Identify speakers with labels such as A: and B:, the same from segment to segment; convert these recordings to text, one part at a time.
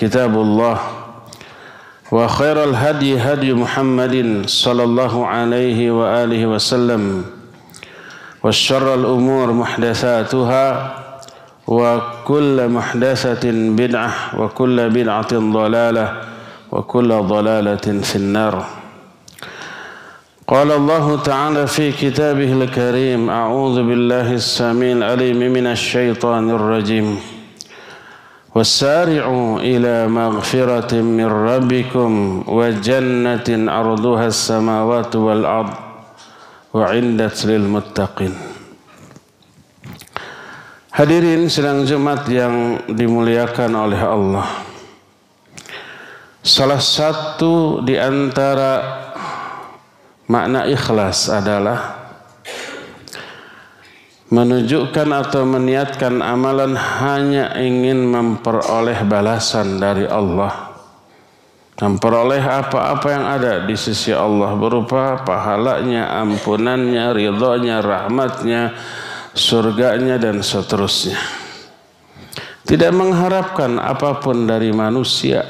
A: كتاب الله وخير الهدي هدي محمد صلى الله عليه وآله وسلم وشر الأمور محدثاتها وكل محدثة بدعة وكل بدعة ضلالة وكل ضلالة في النار. قال الله تعالى في كتابه الكريم أعوذ بالله السميع العليم من الشيطان الرجيم. وسارعوا إلى مغفرة من ربكم وجنة عرضها السماوات والأرض وعندت للمتقين Hadirin sedang Jumat yang dimuliakan oleh Allah. Salah satu di antara makna ikhlas adalah menunjukkan atau meniatkan amalan hanya ingin memperoleh balasan dari Allah. Memperoleh apa-apa yang ada di sisi Allah berupa pahalanya, ampunannya, ridhonya, rahmatnya, surganya dan seterusnya. Tidak mengharapkan apa pun dari manusia.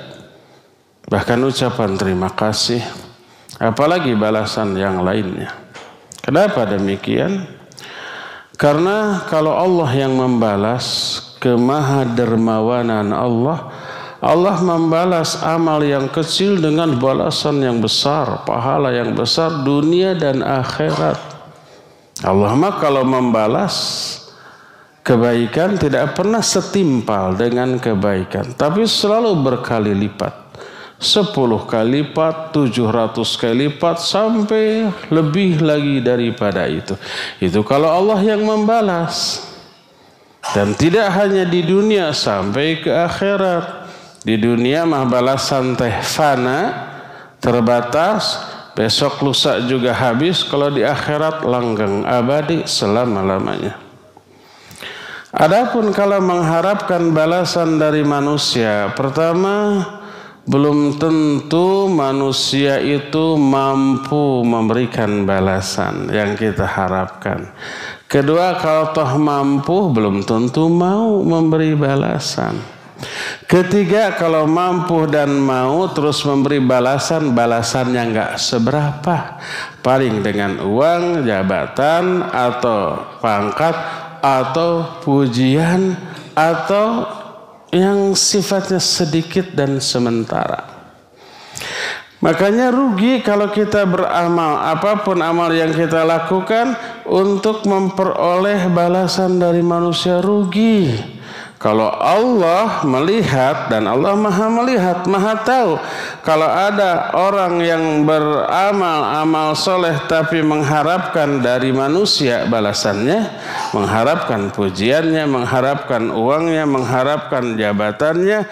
A: Bahkan ucapan terima kasih. Apalagi balasan yang lainnya. Kenapa demikian? Karena kalau Allah yang membalas kemahadermawanan Allah, Allah membalas amal yang kecil dengan balasan yang besar, pahala yang besar dunia dan akhirat. Allah mah kalau membalas kebaikan tidak pernah setimpal dengan kebaikan, tapi selalu berkali lipat. Sepuluh kali lipat, tujuh ratus kali lipat, sampai lebih lagi daripada itu. Itu kalau Allah yang membalas. Dan tidak hanya di dunia sampai ke akhirat. Di dunia mah balasan teh fana, terbatas, besok lusa juga habis. Kalau di akhirat langgeng abadi selama-lamanya. Adapun kalau mengharapkan balasan dari manusia, pertama belum tentu manusia itu mampu memberikan balasan yang kita harapkan. Kedua, kalau toh mampu belum tentu mau memberi balasan. Ketiga, kalau mampu dan mau terus memberi balasan, balasannya nggak seberapa. Paling dengan uang, jabatan, atau pangkat, atau pujian, atau yang sifatnya sedikit dan sementara. Makanya rugi kalau kita beramal apa pun amal yang kita lakukan untuk memperoleh balasan dari manusia rugi. Kalau Allah melihat dan Allah maha melihat, maha tahu. Kalau ada orang yang beramal amal soleh tapi mengharapkan dari manusia balasannya, mengharapkan pujiannya, mengharapkan uangnya, mengharapkan jabatannya,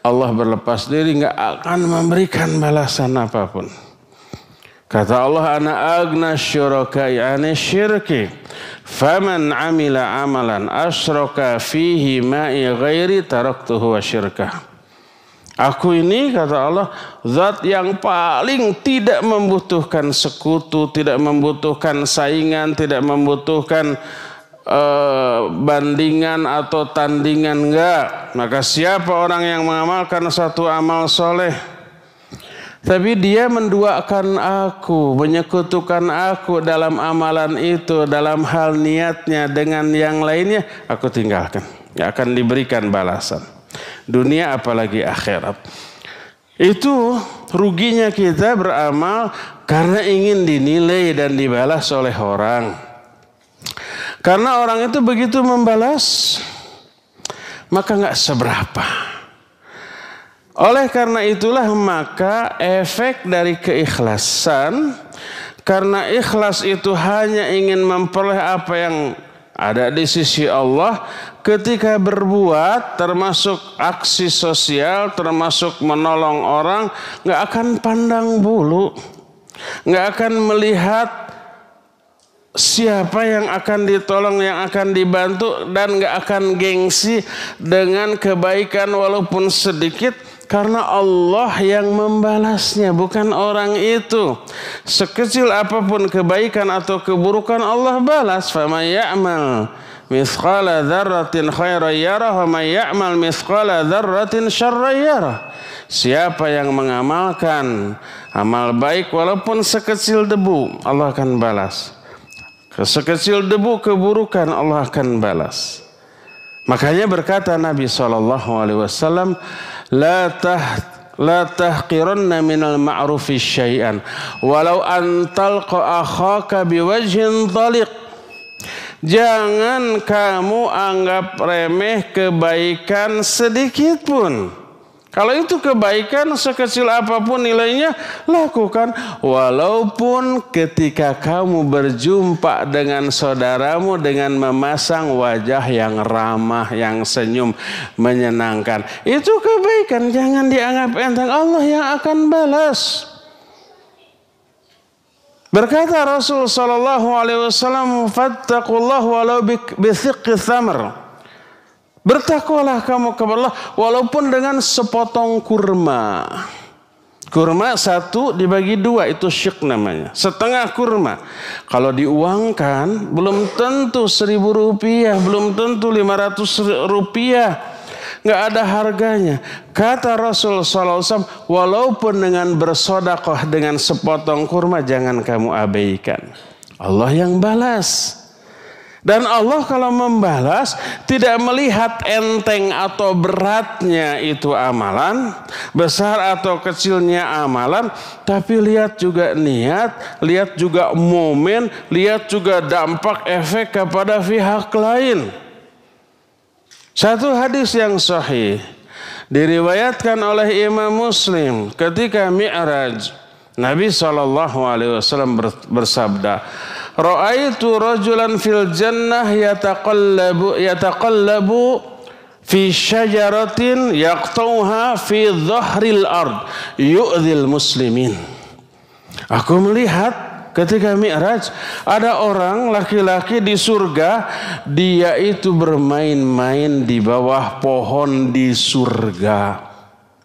A: Allah berlepas diri nggak akan memberikan balasan apa pun. Kata Allah, ana agna syurakai ane syirki. Faman amila amalan asyraka fihi ma'i ghairi taraktuhu wa syirkah. Aku ini kata Allah zat yang paling tidak membutuhkan sekutu, tidak membutuhkan saingan, tidak membutuhkan uh, bandingan atau tandingan enggak. Maka siapa orang yang mengamalkan satu amal soleh tapi dia menduakan aku, menyekutukan aku dalam amalan itu, dalam hal niatnya dengan yang lainnya, aku tinggalkan. Gak akan diberikan balasan. Dunia apalagi akhirat. Itu ruginya kita beramal karena ingin dinilai dan dibalas oleh orang. Karena orang itu begitu membalas, maka nggak seberapa. Oleh karena itulah maka efek dari keikhlasan karena ikhlas itu hanya ingin memperoleh apa yang ada di sisi Allah ketika berbuat termasuk aksi sosial termasuk menolong orang nggak akan pandang bulu nggak akan melihat siapa yang akan ditolong, yang akan dibantu, dan nggak akan gengsi dengan kebaikan walaupun sedikit, karena Allah yang membalasnya, bukan orang itu. Sekecil apa pun kebaikan atau keburukan Allah balas. Fama ya'mal mithqala dzarratin khairan yarah wa may ya'mal mithqala dzarratin syarran yarah. Siapa yang mengamalkan amal baik walaupun sekecil debu, Allah akan balas. Sekecil debu keburukan Allah akan balas. Makanya berkata Nabi wasallam, la tah la tahqiranna minal ma'rufi syai'an. Walau an talqa akhaka biwajhin taliq. Jangan kamu anggap remeh kebaikan sedikit pun kalau itu kebaikan sekecil apa pun nilainya, lakukan. Walaupun ketika kamu berjumpa dengan saudaramu dengan memasang wajah yang ramah, yang senyum, menyenangkan. Itu kebaikan, jangan dianggap enteng. Allah yang akan balas. Berkata Rasul sallallahu alaihi wasallam, "Fattaqullah walau bi thamr." Bertakwalah kamu kepada Allah walaupun dengan sepotong kurma. Kurma satu dibagi dua itu syik namanya. Setengah kurma. Kalau diuangkan belum tentu seribu rupiah, belum tentu lima ratus rupiah. Nggak ada harganya. Kata Rasul SAW, walaupun dengan bersodakoh dengan sepotong kurma jangan kamu abaikan. Allah yang balas. Dan Allah kalau membalas tidak melihat enteng atau beratnya itu amalan, besar atau kecilnya amalan, tapi lihat juga niat, lihat juga momen, lihat juga dampak efek kepada pihak lain. Satu hadis yang sahih diriwayatkan oleh Imam Muslim ketika Mi'raj Nabi SAW bersabda, Ra'aitu rajulan fil jannah yataqallabu yataqallabu fi syajaratin yaqtauha fi dhahril ard yu'dhil muslimin. Aku melihat ketika Mi'raj ada orang laki-laki di surga dia itu bermain-main di bawah pohon di surga.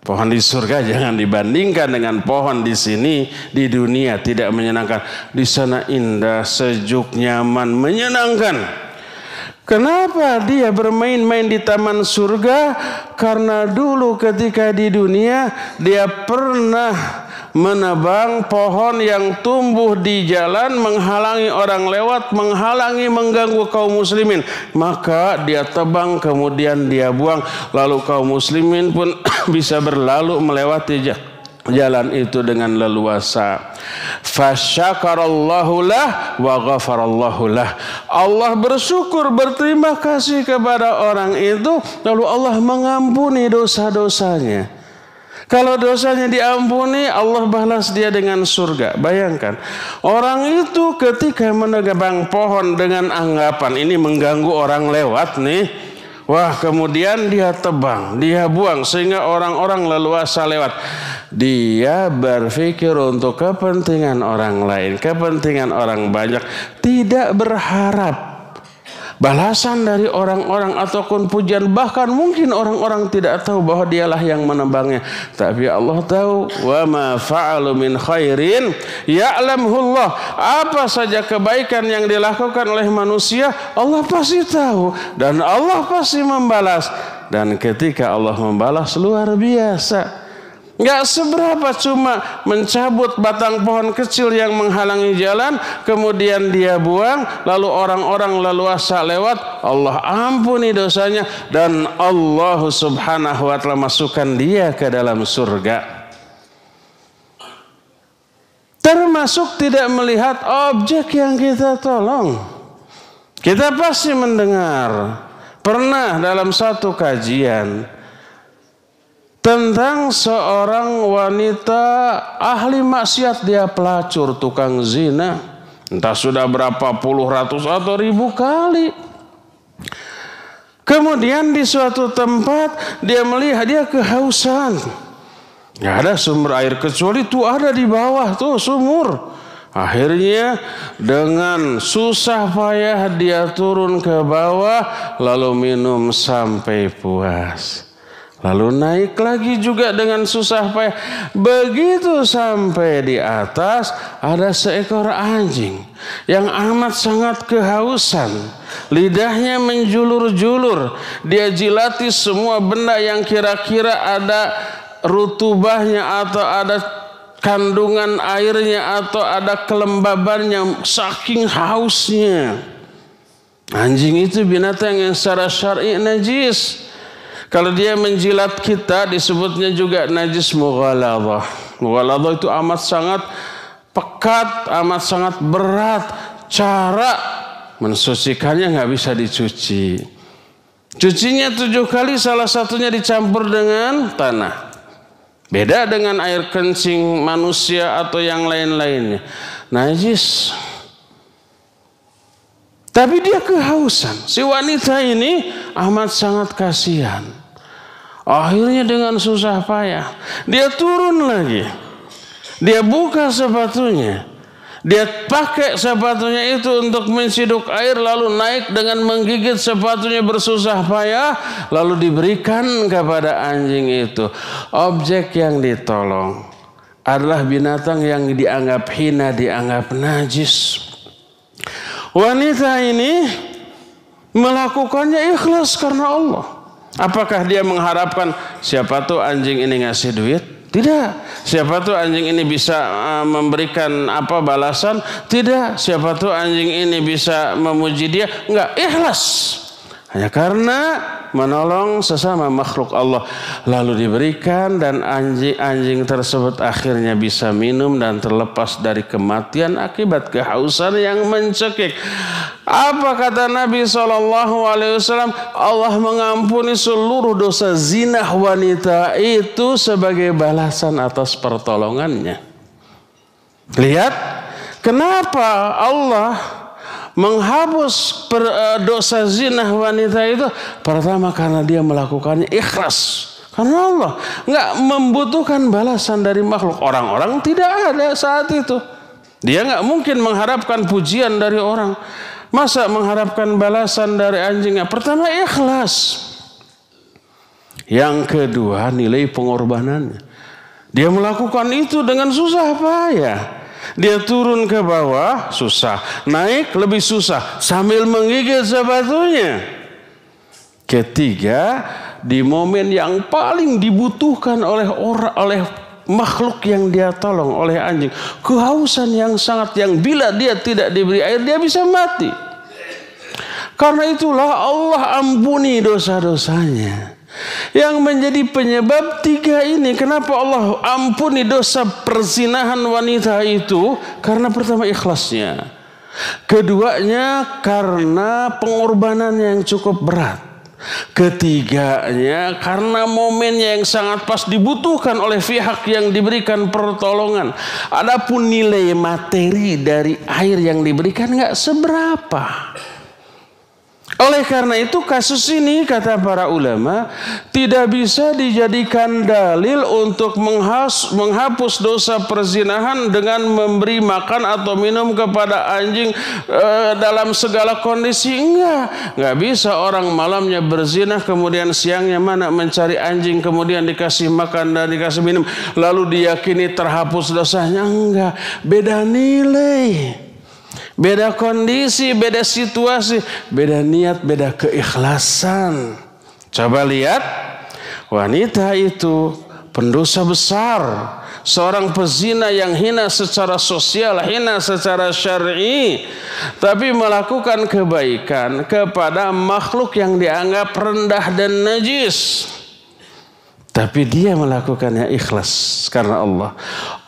A: Pohon di surga jangan dibandingkan dengan pohon di sini di dunia tidak menyenangkan. Di sana indah, sejuk, nyaman, menyenangkan. Kenapa dia bermain-main di taman surga? Karena dulu ketika di dunia dia pernah menebang pohon yang tumbuh di jalan menghalangi orang lewat, menghalangi mengganggu kaum muslimin. Maka dia tebang kemudian dia buang lalu kaum muslimin pun bisa berlalu melewati jalan itu dengan leluasa. Fasyakarallahu lah wa ghafarallahu lah. Allah bersyukur berterima kasih kepada orang itu lalu Allah mengampuni dosa-dosanya. Kalau dosanya diampuni, Allah balas dia dengan surga. Bayangkan, orang itu ketika menebang pohon dengan anggapan ini mengganggu orang lewat nih. Wah, kemudian dia tebang, dia buang sehingga orang-orang leluasa lewat. Dia berpikir untuk kepentingan orang lain, kepentingan orang banyak, tidak berharap balasan dari orang-orang ataupun pujian bahkan mungkin orang-orang tidak tahu bahwa dialah yang menembangnya. Tapi Allah tahu wa ma fa'alu min khairin ya'lamullah apa saja kebaikan yang dilakukan oleh manusia Allah pasti tahu dan Allah pasti membalas. Dan ketika Allah membalas luar biasa Gak seberapa cuma mencabut batang pohon kecil yang menghalangi jalan, kemudian dia buang, lalu orang-orang lalu asa lewat, Allah ampuni dosanya dan Allah subhanahu wa ta'ala masukkan dia ke dalam surga. Termasuk tidak melihat objek yang kita tolong. Kita pasti mendengar. Pernah dalam satu kajian, tentang seorang wanita ahli maksiat. Dia pelacur tukang zina. Entah sudah berapa puluh ratus atau ribu kali. Kemudian di suatu tempat dia melihat dia kehausan. Nggak ada sumber air kecuali itu ada di bawah tuh sumur. Akhirnya dengan susah payah dia turun ke bawah lalu minum sampai puas. Lalu naik lagi juga dengan susah payah. Begitu sampai di atas ada seekor anjing yang amat sangat kehausan. Lidahnya menjulur-julur. Dia jilati semua benda yang kira-kira ada rutubahnya atau ada kandungan airnya atau ada kelembabannya saking hausnya. Anjing itu binatang yang secara syar'i najis. Kalau dia menjilat kita disebutnya juga najis mughaladhah. Mughaladhah itu amat sangat pekat, amat sangat berat. Cara mensucikannya nggak bisa dicuci. Cucinya tujuh kali salah satunya dicampur dengan tanah. Beda dengan air kencing manusia atau yang lain-lainnya. Najis. Tapi dia kehausan. Si wanita ini amat sangat kasihan. Akhirnya dengan susah payah dia turun lagi. Dia buka sepatunya. Dia pakai sepatunya itu untuk menciduk air lalu naik dengan menggigit sepatunya bersusah payah lalu diberikan kepada anjing itu. Objek yang ditolong adalah binatang yang dianggap hina, dianggap najis. Wanita ini melakukannya ikhlas karena Allah. Apakah dia mengharapkan siapa tuh anjing ini ngasih duit? Tidak. Siapa tuh anjing ini bisa uh, memberikan apa balasan? Tidak. Siapa tuh anjing ini bisa memuji dia? Enggak. Ikhlas. Hanya karena menolong sesama makhluk Allah lalu diberikan dan anjing-anjing tersebut akhirnya bisa minum dan terlepas dari kematian akibat kehausan yang mencekik. Apa kata Nabi Wasallam? Allah mengampuni seluruh dosa zina wanita itu sebagai balasan atas pertolongannya. Lihat, kenapa Allah menghapus per, uh, dosa zina wanita itu pertama karena dia melakukannya ikhlas. Karena Allah. Nggak membutuhkan balasan dari makhluk. Orang-orang tidak ada saat itu. Dia nggak mungkin mengharapkan pujian dari orang. Masa mengharapkan balasan dari anjingnya? Pertama ikhlas. Yang kedua nilai pengorbanannya. Dia melakukan itu dengan susah payah dia turun ke bawah susah, naik lebih susah sambil menggigit sepatunya. Ketiga, di momen yang paling dibutuhkan oleh orang oleh makhluk yang dia tolong oleh anjing, kehausan yang sangat yang bila dia tidak diberi air dia bisa mati. Karena itulah Allah ampuni dosa-dosanya. Yang menjadi penyebab tiga ini Kenapa Allah ampuni dosa perzinahan wanita itu Karena pertama ikhlasnya Keduanya karena pengorbanan yang cukup berat Ketiganya karena momennya yang sangat pas dibutuhkan oleh pihak yang diberikan pertolongan. Adapun nilai materi dari air yang diberikan nggak seberapa. Oleh karena itu kasus ini kata para ulama tidak bisa dijadikan dalil untuk menghapus dosa perzinahan dengan memberi makan atau minum kepada anjing e, dalam segala kondisi enggak. Enggak bisa orang malamnya berzina kemudian siangnya mana mencari anjing kemudian dikasih makan dan dikasih minum lalu diyakini terhapus dosanya enggak. Beda nilai. Beda kondisi, beda situasi, beda niat, beda keikhlasan. Coba lihat, wanita itu pendosa besar. Seorang pezina yang hina secara sosial, hina secara syar'i, tapi melakukan kebaikan kepada makhluk yang dianggap rendah dan najis. Tapi dia melakukannya ikhlas karena Allah.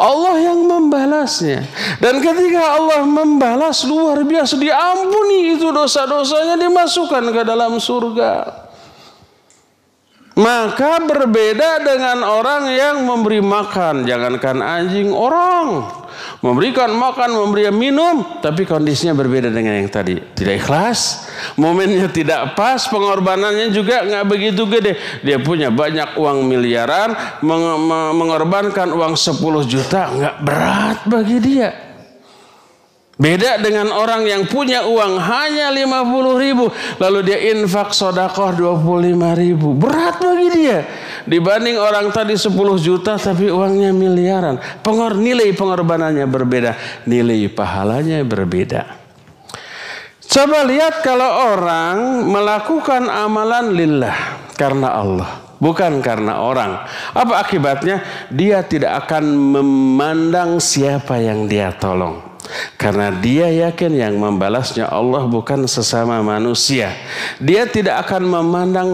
A: Allah yang membalasnya. Dan ketika Allah membalas luar biasa diampuni itu dosa-dosanya dimasukkan ke dalam surga. Maka berbeda dengan orang yang memberi makan. Jangankan anjing, orang memberikan makan, memberi minum, tapi kondisinya berbeda dengan yang tadi. Tidak ikhlas, momennya tidak pas, pengorbanannya juga nggak begitu gede. Dia punya banyak uang miliaran, mengorbankan uang 10 juta nggak berat bagi dia. Beda dengan orang yang punya uang hanya 50 ribu. Lalu dia infak sodakoh 25 ribu. Berat bagi dia. Dibanding orang tadi 10 juta tapi uangnya miliaran. Pengor, nilai pengorbanannya berbeda. Nilai pahalanya berbeda. Coba lihat kalau orang melakukan amalan lillah. Karena Allah. Bukan karena orang. Apa akibatnya? Dia tidak akan memandang siapa yang dia tolong. Karena dia yakin yang membalasnya Allah bukan sesama manusia. Dia tidak akan memandang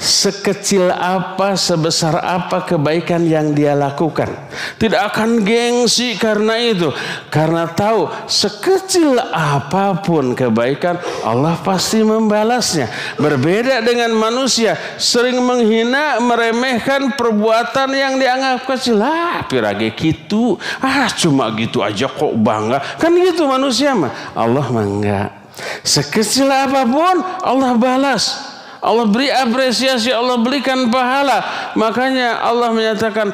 A: sekecil apa, sebesar apa kebaikan yang dia lakukan. Tidak akan gengsi karena itu. Karena tahu sekecil apa pun kebaikan Allah pasti membalasnya. Berbeda dengan manusia sering menghina, meremehkan perbuatan yang dianggap kecil. Ah, pirage gitu. Ah, cuma gitu aja kok bangga. Kan gitu manusia mah. Allah mah enggak. Sekecil apa pun Allah balas. Allah beri apresiasi, Allah berikan pahala. Makanya Allah menyatakan,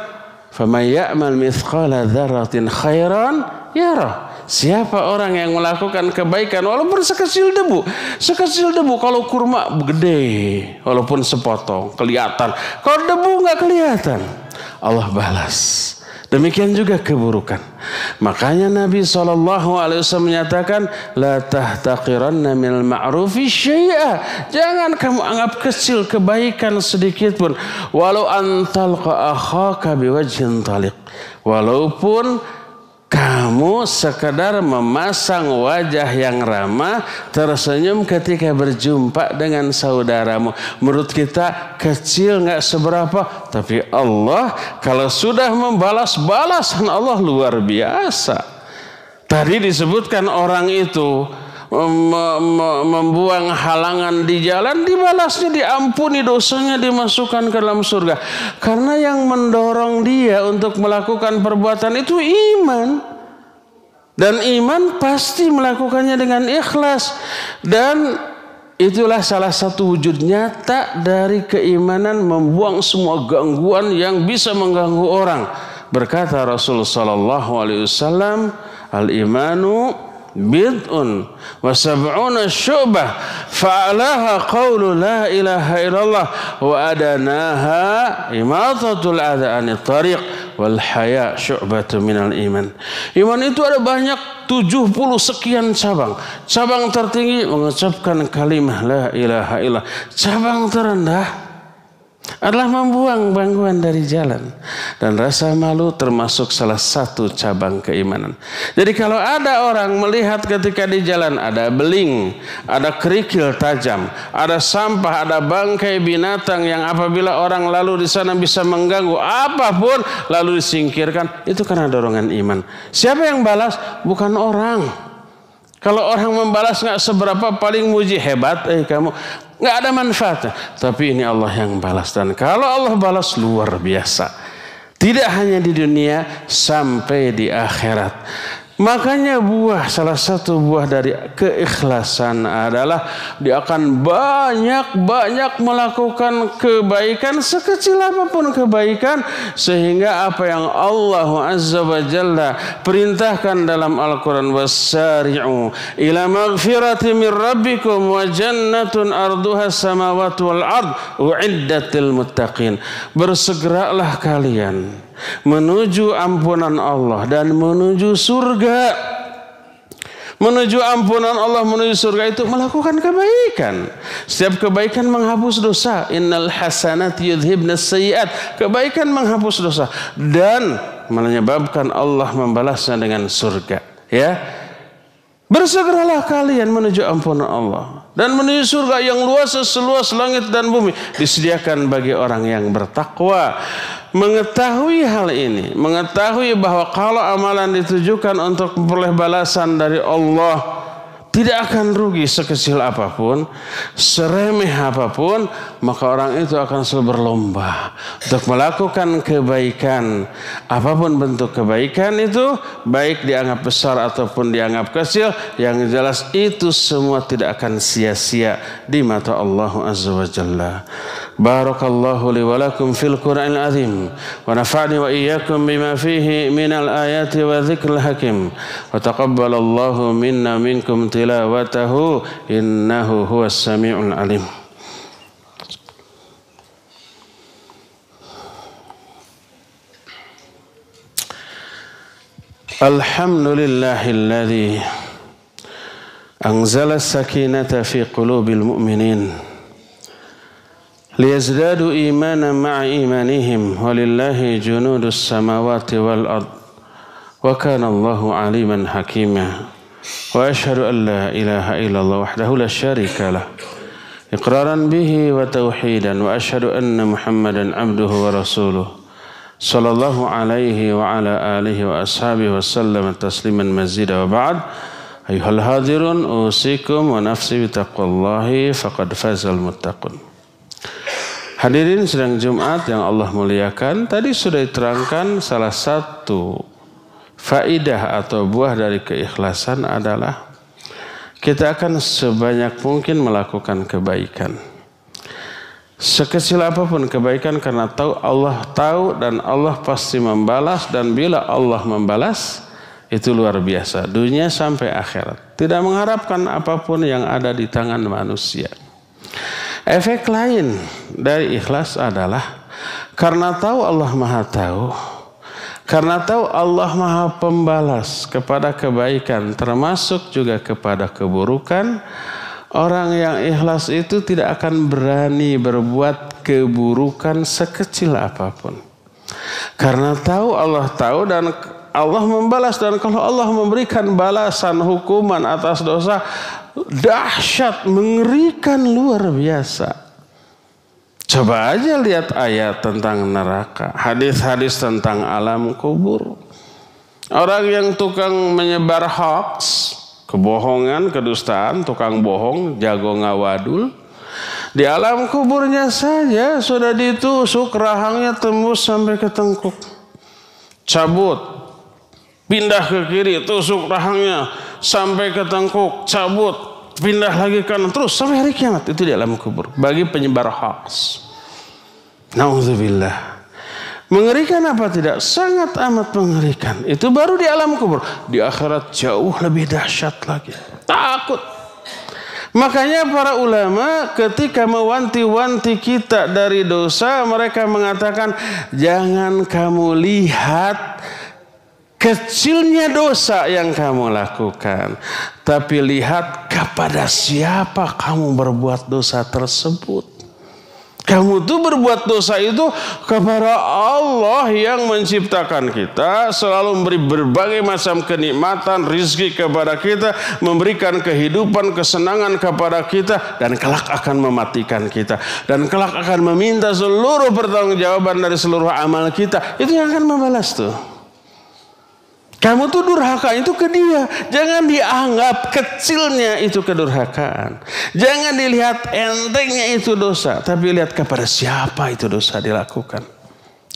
A: "Faman mithqala dzarratin khairan yarah." Siapa orang yang melakukan kebaikan walaupun sekecil debu, sekecil debu kalau kurma gede, walaupun sepotong kelihatan. Kalau debu nggak kelihatan, Allah balas. Demikian juga keburukan. Makanya Nabi SAW menyatakan, La tahtaqiranna minal ma'rufi syai'a. Jangan kamu anggap kecil kebaikan sedikit pun. Walau antalqa akhaka biwajhin taliq. Walaupun kamu sekedar memasang wajah yang ramah, tersenyum ketika berjumpa dengan saudaramu. Menurut kita kecil nggak seberapa, tapi Allah kalau sudah membalas balasan Allah luar biasa. Tadi disebutkan orang itu membuang halangan di jalan dibalasnya diampuni dosanya dimasukkan ke dalam surga. Karena yang mendorong dia untuk melakukan perbuatan itu iman. Dan iman pasti melakukannya dengan ikhlas. Dan itulah salah satu wujud nyata dari keimanan membuang semua gangguan yang bisa mengganggu orang. Berkata alaihi wasallam al imanu bid'un wa sab'una syu'bah. Fa'alaha qawlu la ilaha illallah wa adanaha imatatul adha anit tariq wal haya syu'batu minal iman. Iman itu ada banyak 70 sekian cabang. Cabang tertinggi mengucapkan kalimah la ilaha illallah. Cabang terendah adalah membuang bangguan dari jalan. Dan rasa malu termasuk salah satu cabang keimanan. Jadi kalau ada orang melihat ketika di jalan ada beling, ada kerikil tajam, ada sampah, ada bangkai binatang yang apabila orang lalu di sana bisa mengganggu apa pun lalu disingkirkan, itu karena dorongan iman. Siapa yang balas? Bukan orang. Kalau orang membalas nggak seberapa paling muji hebat, eh kamu nggak ada manfaatnya. Tapi ini Allah yang balas dan kalau Allah balas luar biasa. Tidak hanya di dunia sampai di akhirat. Makanya buah salah satu buah dari keikhlasan adalah dia akan banyak-banyak melakukan kebaikan sekecil apa pun kebaikan sehingga apa yang Allah Azza wa Jalla perintahkan dalam Al-Qur'an wasari'u ila maghfirati min rabbikum wa jannatun arduha samawati wal ard uiddatil muttaqin. Bersegeralah kalian menuju ampunan Allah dan menuju surga. Menuju ampunan Allah, menuju surga itu melakukan kebaikan. Setiap kebaikan menghapus dosa. Innal hasanat yudhibna sayyiat. Kebaikan menghapus dosa. Dan menyebabkan Allah membalasnya dengan surga. Ya, Bersegeralah kalian menuju ampunan Allah dan menuju surga yang luas seluas langit dan bumi disediakan bagi orang yang bertakwa. Mengetahui hal ini, mengetahui bahwa kalau amalan ditujukan untuk memperoleh balasan dari Allah, tidak akan rugi sekecil apa pun, seremeh apa pun, maka orang itu akan selalu berlomba untuk melakukan kebaikan. Apa pun bentuk kebaikan itu, baik dianggap besar ataupun dianggap kecil, yang jelas itu semua tidak akan sia-sia di mata Allah Azza wa Jalla. Barakallahu li fil Qur'anil azim wa nafa'ni wa iyyakum bima fihi minal ayati wa dzikril hakim wa taqabbalallahu minna minkum tilawatahu innahu huwas samiul alim Alhamdulillahilladzi anzala as-sakinata fi qulubil mu'minin ليزدادوا إيمانا مع إيمانهم ولله جنود السماوات والأرض وكان الله عليما حكيما وأشهد أن لا إله إلا الله وحده لا شريك له إقرارا به وتوحيدا وأشهد أن محمدا عبده ورسوله sallallahu alaihi wa ala alihi wa ashabihi wa sallam tasliman mazidah wa ba'd. Ayuhal hadirun usikum wa nafsi bitaqwallahi faqad fazal muttaqun. Hadirin sedang Jumat yang Allah muliakan, tadi sudah diterangkan salah satu faidah atau buah dari keikhlasan adalah kita akan sebanyak mungkin melakukan kebaikan. Sekecil apa pun kebaikan karena tahu Allah tahu dan Allah pasti membalas dan bila Allah membalas itu luar biasa dunia sampai akhirat. Tidak mengharapkan apa pun yang ada di tangan manusia. Efek lain dari ikhlas adalah karena tahu Allah Maha tahu, karena tahu Allah Maha pembalas kepada kebaikan termasuk juga kepada keburukan, orang yang ikhlas itu tidak akan berani berbuat keburukan sekecil apa pun. Karena tahu Allah tahu dan Allah membalas dan kalau Allah memberikan balasan hukuman atas dosa dahsyat, mengerikan luar biasa. Coba aja lihat ayat tentang neraka, hadis-hadis tentang alam kubur. Orang yang tukang menyebar hoax, kebohongan, kedustaan, tukang bohong, jago ngawadul. Di alam kuburnya saja sudah ditusuk rahangnya tembus sampai ke tengkuk. Cabut, pindah ke kiri, tusuk rahangnya, sampai ke tengkuk, cabut, pindah lagi kanan terus sampai hari kiamat itu di alam kubur bagi penyebar hoax. Nauzubillah. Mengerikan apa tidak? Sangat amat mengerikan. Itu baru di alam kubur. Di akhirat jauh lebih dahsyat lagi. Takut. Makanya para ulama ketika mewanti-wanti kita dari dosa mereka mengatakan jangan kamu lihat kecilnya dosa yang kamu lakukan. Tapi lihat kepada siapa kamu berbuat dosa tersebut. Kamu tuh berbuat dosa itu kepada Allah yang menciptakan kita, selalu memberi berbagai macam kenikmatan, rizki kepada kita, memberikan kehidupan, kesenangan kepada kita, dan kelak akan mematikan kita. Dan kelak akan meminta seluruh pertanggungjawaban dari seluruh amal kita. Itu yang akan membalas tuh. Kamu tuh durhaka itu ke dia. Jangan dianggap kecilnya itu kedurhakaan. Jangan dilihat entengnya itu dosa. Tapi lihat kepada siapa itu dosa dilakukan.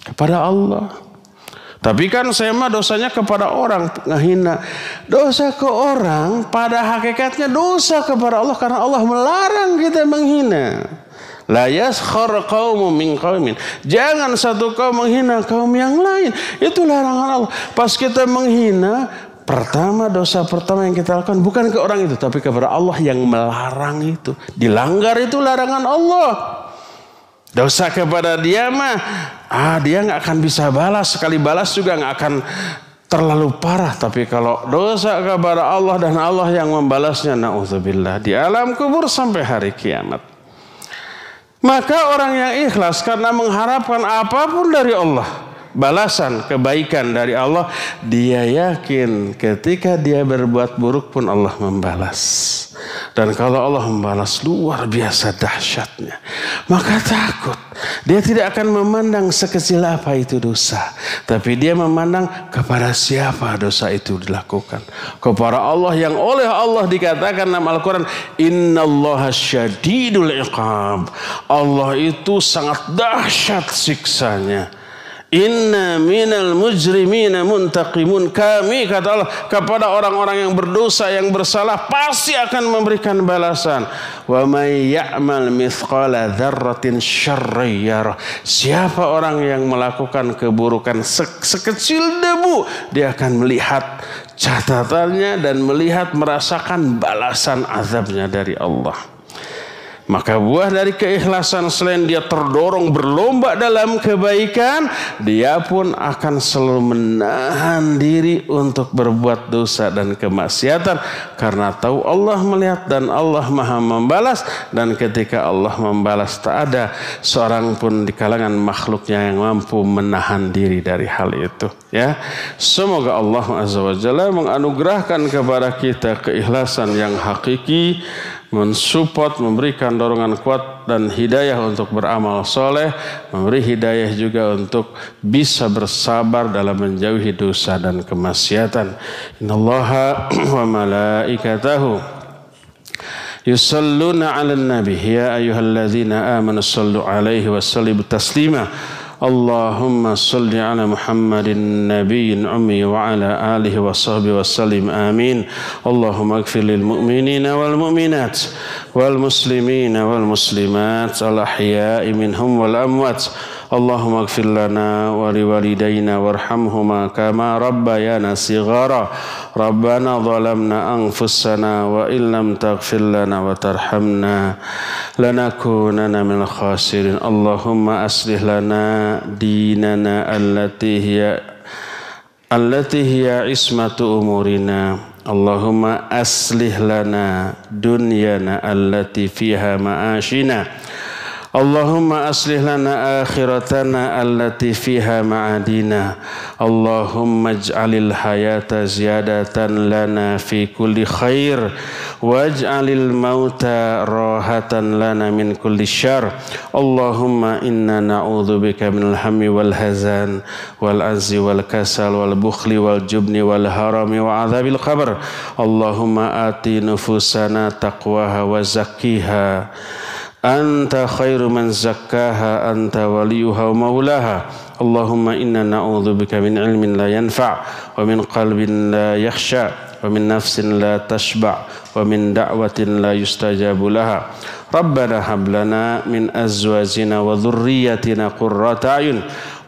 A: Kepada Allah. Tapi kan saya mah dosanya kepada orang ngehina. Dosa ke orang pada hakikatnya dosa kepada Allah karena Allah melarang kita menghina. La yaskhar qaumun min qaumin. Jangan satu kaum menghina kaum yang lain. Itu larangan Allah. Pas kita menghina, pertama dosa pertama yang kita lakukan bukan ke orang itu, tapi kepada Allah yang melarang itu. Dilanggar itu larangan Allah. Dosa kepada dia mah, ah dia nggak akan bisa balas. Sekali balas juga nggak akan terlalu parah. Tapi kalau dosa kepada Allah dan Allah yang membalasnya, naudzubillah di alam kubur sampai hari kiamat. Maka orang yang ikhlas karena mengharapkan apa pun dari Allah, balasan kebaikan dari Allah, dia yakin ketika dia berbuat buruk pun Allah membalas. Dan kalau Allah membalas luar biasa dahsyatnya, maka takut. Dia tidak akan memandang sekecil apa itu dosa, tapi dia memandang kepada siapa dosa itu dilakukan. Kepada Allah yang oleh Allah dikatakan dalam Al-Quran, Inna Allah syadidul iqab. Allah itu sangat dahsyat siksanya. Inna minal mujrimina muntaqimun. Kami kata Allah kepada orang-orang yang berdosa yang bersalah pasti akan memberikan balasan. Wa may ya'mal mithqala dzarratin syarriyar. Siapa orang yang melakukan keburukan sekecil debu, dia akan melihat catatannya dan melihat merasakan balasan azabnya dari Allah. Maka buah dari keikhlasan selain dia terdorong berlomba dalam kebaikan, dia pun akan selalu menahan diri untuk berbuat dosa dan kemaksiatan karena tahu Allah melihat dan Allah Maha membalas dan ketika Allah membalas tak ada seorang pun di kalangan makhluknya yang mampu menahan diri dari hal itu ya. Semoga Allah Azza wa Jalla menganugerahkan kepada kita keikhlasan yang hakiki mensupport, memberikan dorongan kuat dan hidayah untuk beramal soleh, memberi hidayah juga untuk bisa bersabar dalam menjauhi dosa dan kemaksiatan. Innallaha wa malaikatahu yusalluna 'alan nabi ya ayyuhalladzina amanu sallu 'alaihi wa sallimu taslima. اللهم صل على محمد النبي الأمي وعلى آله وصحبه وسلم. آمين. اللهم اغفر للمؤمنين والمؤمنات والمسلمين والمسلمات الأحياء منهم والأموات. اللهم اغفر لنا ولوالدينا وارحمهما كما ربيانا صغارا. ربنا ظلمنا أنفسنا وإن لم تغفر لنا وترحمنا لنكونن من الخاسرين. اللهم أصلح لنا ديننا التي هي التي هي عصمة أمورنا. اللهم أصلح لنا دنيانا التي فيها معاشنا. اللهم أصلح لنا آخرتنا التي فيها معادنا. اللهم اجعل الحياة زيادة لنا في كل خير. واجعل الموت راحة لنا من كل شر اللهم إنا نعوذ بك من الهم والهزان والعز والكسل والبخل والجبن والهرم وعذاب القبر. اللهم آت نفوسنا تقواها وزكيها. أنت خير من زكاها أنت وليها ومولاها. اللهم إنا نعوذ بك من علم لا ينفع ومن قلب لا يخشى. ومن نفس لا تشبع ومن دعوة لا يستجاب لها. ربنا هب لنا من أزواجنا وذريتنا قرة أعين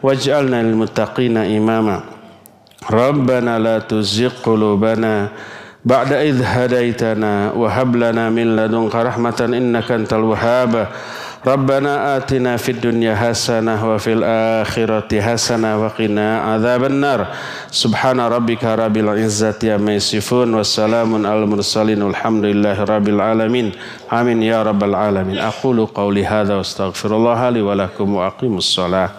A: واجعلنا للمتقين إماما. ربنا لا تزغ قلوبنا بعد إذ هديتنا وهب لنا من لدنك رحمة إنك أنت الوهاب. ربنا آتنا في الدنيا حسنة وفي الآخرة حسنة وقنا عذاب النار. سبحان ربك رب العزة عما يصفون والسلام على المرسلين والحمد لله رب العالمين. آمين يا رب العالمين. أقول قولي هذا واستغفر الله لي ولكم وأقيم الصلاة.